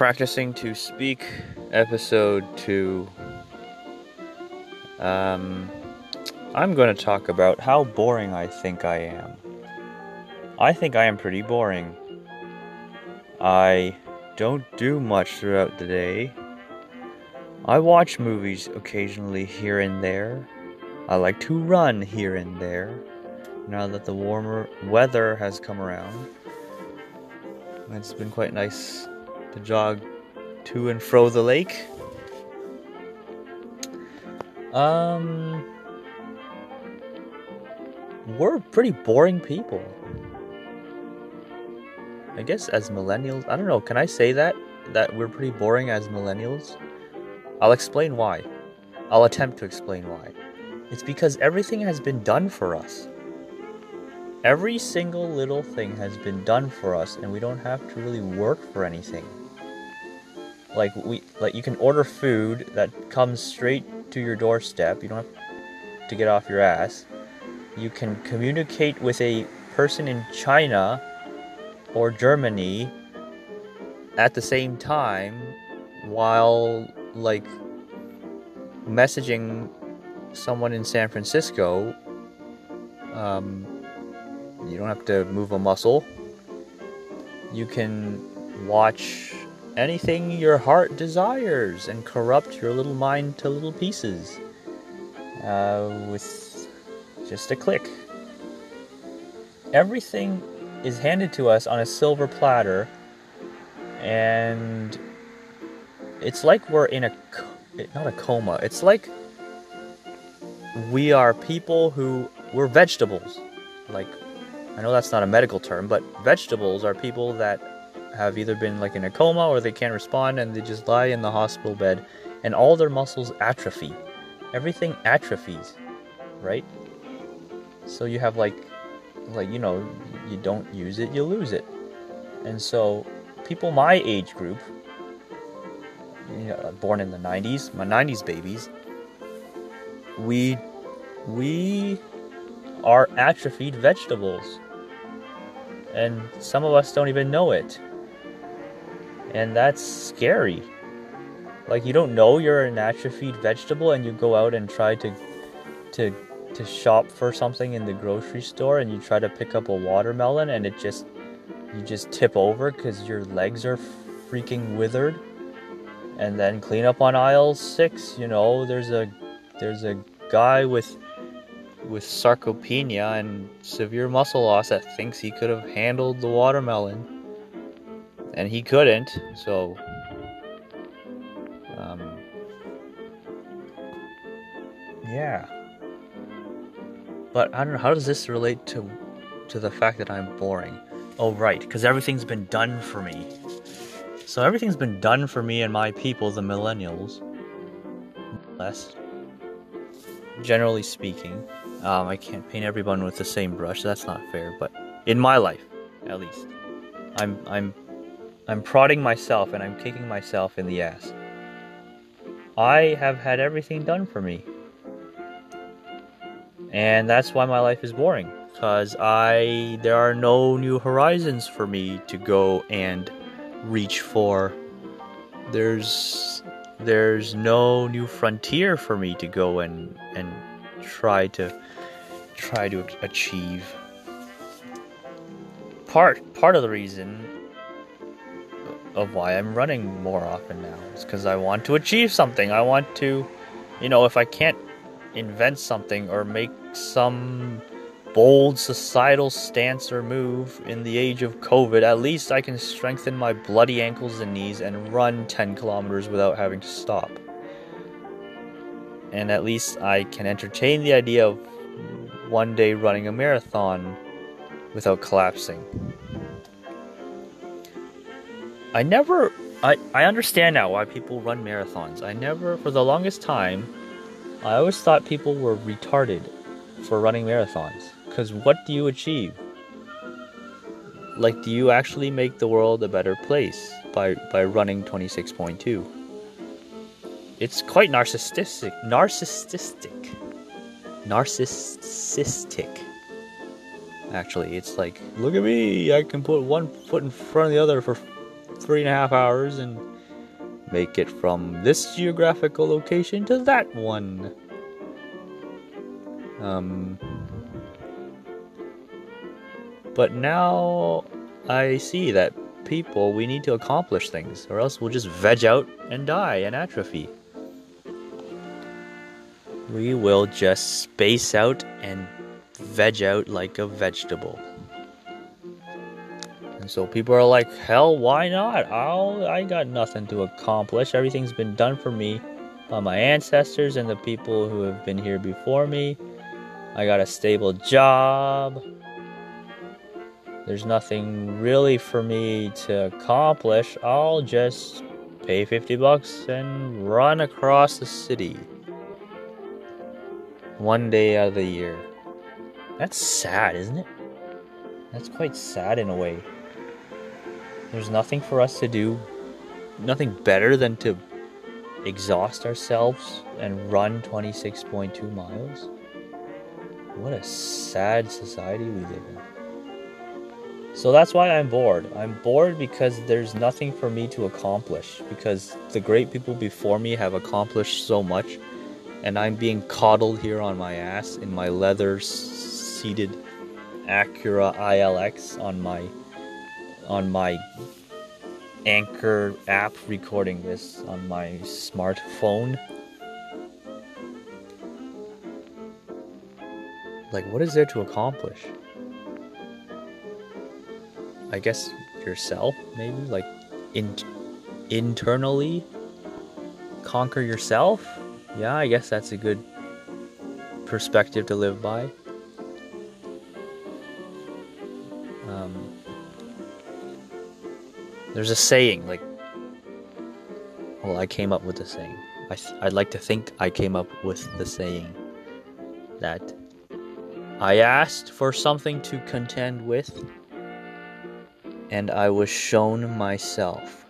Practicing to Speak, episode 2. Um, I'm going to talk about how boring I think I am. I think I am pretty boring. I don't do much throughout the day. I watch movies occasionally here and there. I like to run here and there now that the warmer weather has come around. It's been quite nice to jog to and fro the lake. Um, we're pretty boring people. I guess as millennials, I don't know, can I say that? That we're pretty boring as millennials? I'll explain why. I'll attempt to explain why. It's because everything has been done for us. Every single little thing has been done for us, and we don't have to really work for anything. Like we, like you can order food that comes straight to your doorstep. You don't have to get off your ass. You can communicate with a person in China or Germany at the same time while like messaging someone in San Francisco um, you don't have to move a muscle. You can watch anything your heart desires and corrupt your little mind to little pieces uh, with just a click. Everything is handed to us on a silver platter, and it's like we're in a not a coma. It's like we are people who we're vegetables. Like I know that's not a medical term, but vegetables are people that have either been like in a coma or they can't respond and they just lie in the hospital bed and all their muscles atrophy. Everything atrophies, right? So you have like like you know, you don't use it, you lose it. And so people my age group, you know, born in the 90s, my 90s babies, we we are atrophied vegetables. And some of us don't even know it. And that's scary. Like you don't know you're an atrophied vegetable and you go out and try to to to shop for something in the grocery store and you try to pick up a watermelon and it just you just tip over cuz your legs are freaking withered. And then clean up on aisle 6, you know, there's a there's a guy with with sarcopenia and severe muscle loss that thinks he could have handled the watermelon and he couldn't so um, yeah but i don't know how does this relate to to the fact that i'm boring oh right because everything's been done for me so everything's been done for me and my people the millennials less generally speaking um, I can't paint everyone with the same brush. That's not fair. But in my life, at least, I'm I'm I'm prodding myself and I'm kicking myself in the ass. I have had everything done for me, and that's why my life is boring. Cause I there are no new horizons for me to go and reach for. There's there's no new frontier for me to go and and try to try to achieve. Part part of the reason of why I'm running more often now is because I want to achieve something. I want to, you know, if I can't invent something or make some bold societal stance or move in the age of COVID, at least I can strengthen my bloody ankles and knees and run 10 kilometers without having to stop. And at least I can entertain the idea of one day running a marathon without collapsing. I never I, I understand now why people run marathons. I never for the longest time I always thought people were retarded for running marathons. Cause what do you achieve? Like do you actually make the world a better place by by running 26.2? It's quite narcissistic narcissistic narcissistic. Actually, it's like, look at me, I can put one foot in front of the other for three and a half hours and make it from this geographical location to that one. Um, but now I see that people, we need to accomplish things, or else we'll just veg out and die and atrophy. We will just space out and veg out like a vegetable. So people are like, hell, why not? I'll, I got nothing to accomplish. Everything's been done for me by my ancestors and the people who have been here before me. I got a stable job. There's nothing really for me to accomplish. I'll just pay 50 bucks and run across the city. One day out of the year. That's sad, isn't it? That's quite sad in a way. There's nothing for us to do, nothing better than to exhaust ourselves and run 26.2 miles. What a sad society we live in. So that's why I'm bored. I'm bored because there's nothing for me to accomplish. Because the great people before me have accomplished so much, and I'm being coddled here on my ass in my leather seated Acura ILX on my on my Anchor app recording this on my smartphone. Like, what is there to accomplish? I guess yourself, maybe? Like, in- internally conquer yourself? Yeah, I guess that's a good perspective to live by. Um, there's a saying, like, well, I came up with the saying. I I'd like to think I came up with the saying that I asked for something to contend with, and I was shown myself.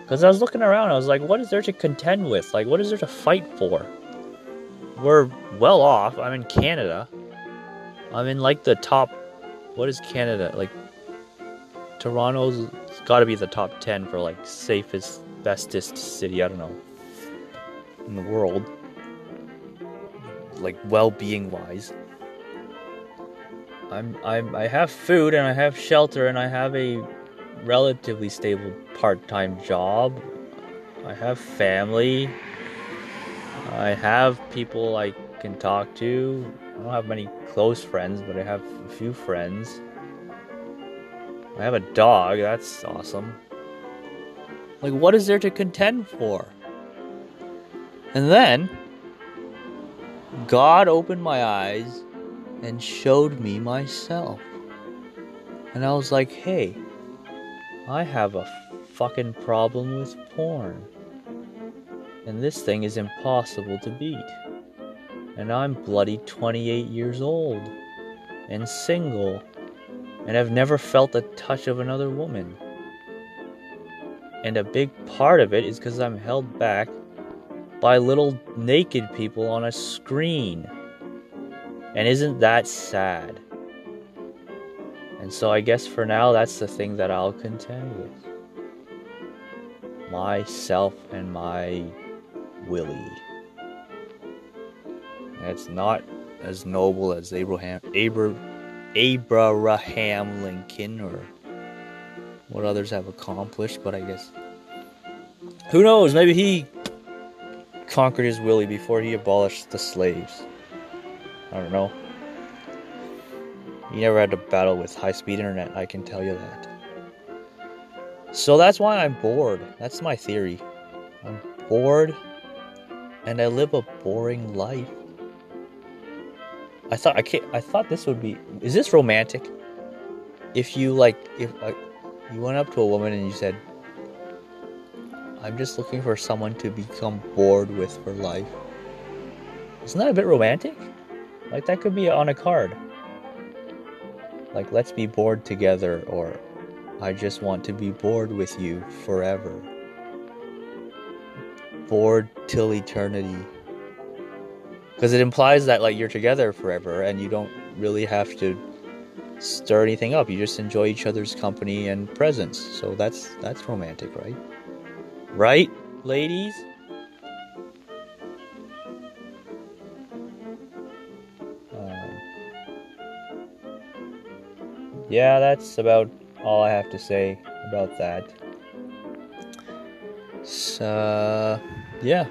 Because I was looking around, I was like, what is there to contend with? Like, what is there to fight for? We're well off. I'm in Canada. I'm in like the top. What is Canada? Like, Toronto's got to be the top 10 for like safest, bestest city, I don't know, in the world. Like, well being wise. I'm, I'm, I have food and I have shelter and I have a relatively stable part-time job. I have family. I have people I can talk to. I don't have many close friends, but I have a few friends. I have a dog. That's awesome. Like, what is there to contend for? And then, God opened my eyes and showed me myself. And I was like, hey, I have a fucking problem with porn. And this thing is impossible to beat. And I'm bloody 28 years old. And single. And I've never felt the touch of another woman. And a big part of it is because I'm held back by little naked people on a screen. And isn't that sad? And so I guess for now, that's the thing that I'll contend with myself and my Willie. It's not as noble as Abraham, Abra, Abraham Lincoln or what others have accomplished, but I guess who knows? Maybe he conquered his Willie before he abolished the slaves. I don't know. He never had to battle with high speed internet, I can tell you that. So that's why I'm bored. That's my theory. I'm bored and I live a boring life. I thought I can't, I thought this would be is this romantic? If you like if uh, you went up to a woman and you said I'm just looking for someone to become bored with for life. Isn't that a bit romantic? Like that could be on a card. Like let's be bored together or I just want to be bored with you forever. Bored till eternity. Because it implies that like you're together forever and you don't really have to stir anything up. You just enjoy each other's company and presence. So that's that's romantic, right? Right, ladies? Um, yeah, that's about all I have to say about that. So, yeah.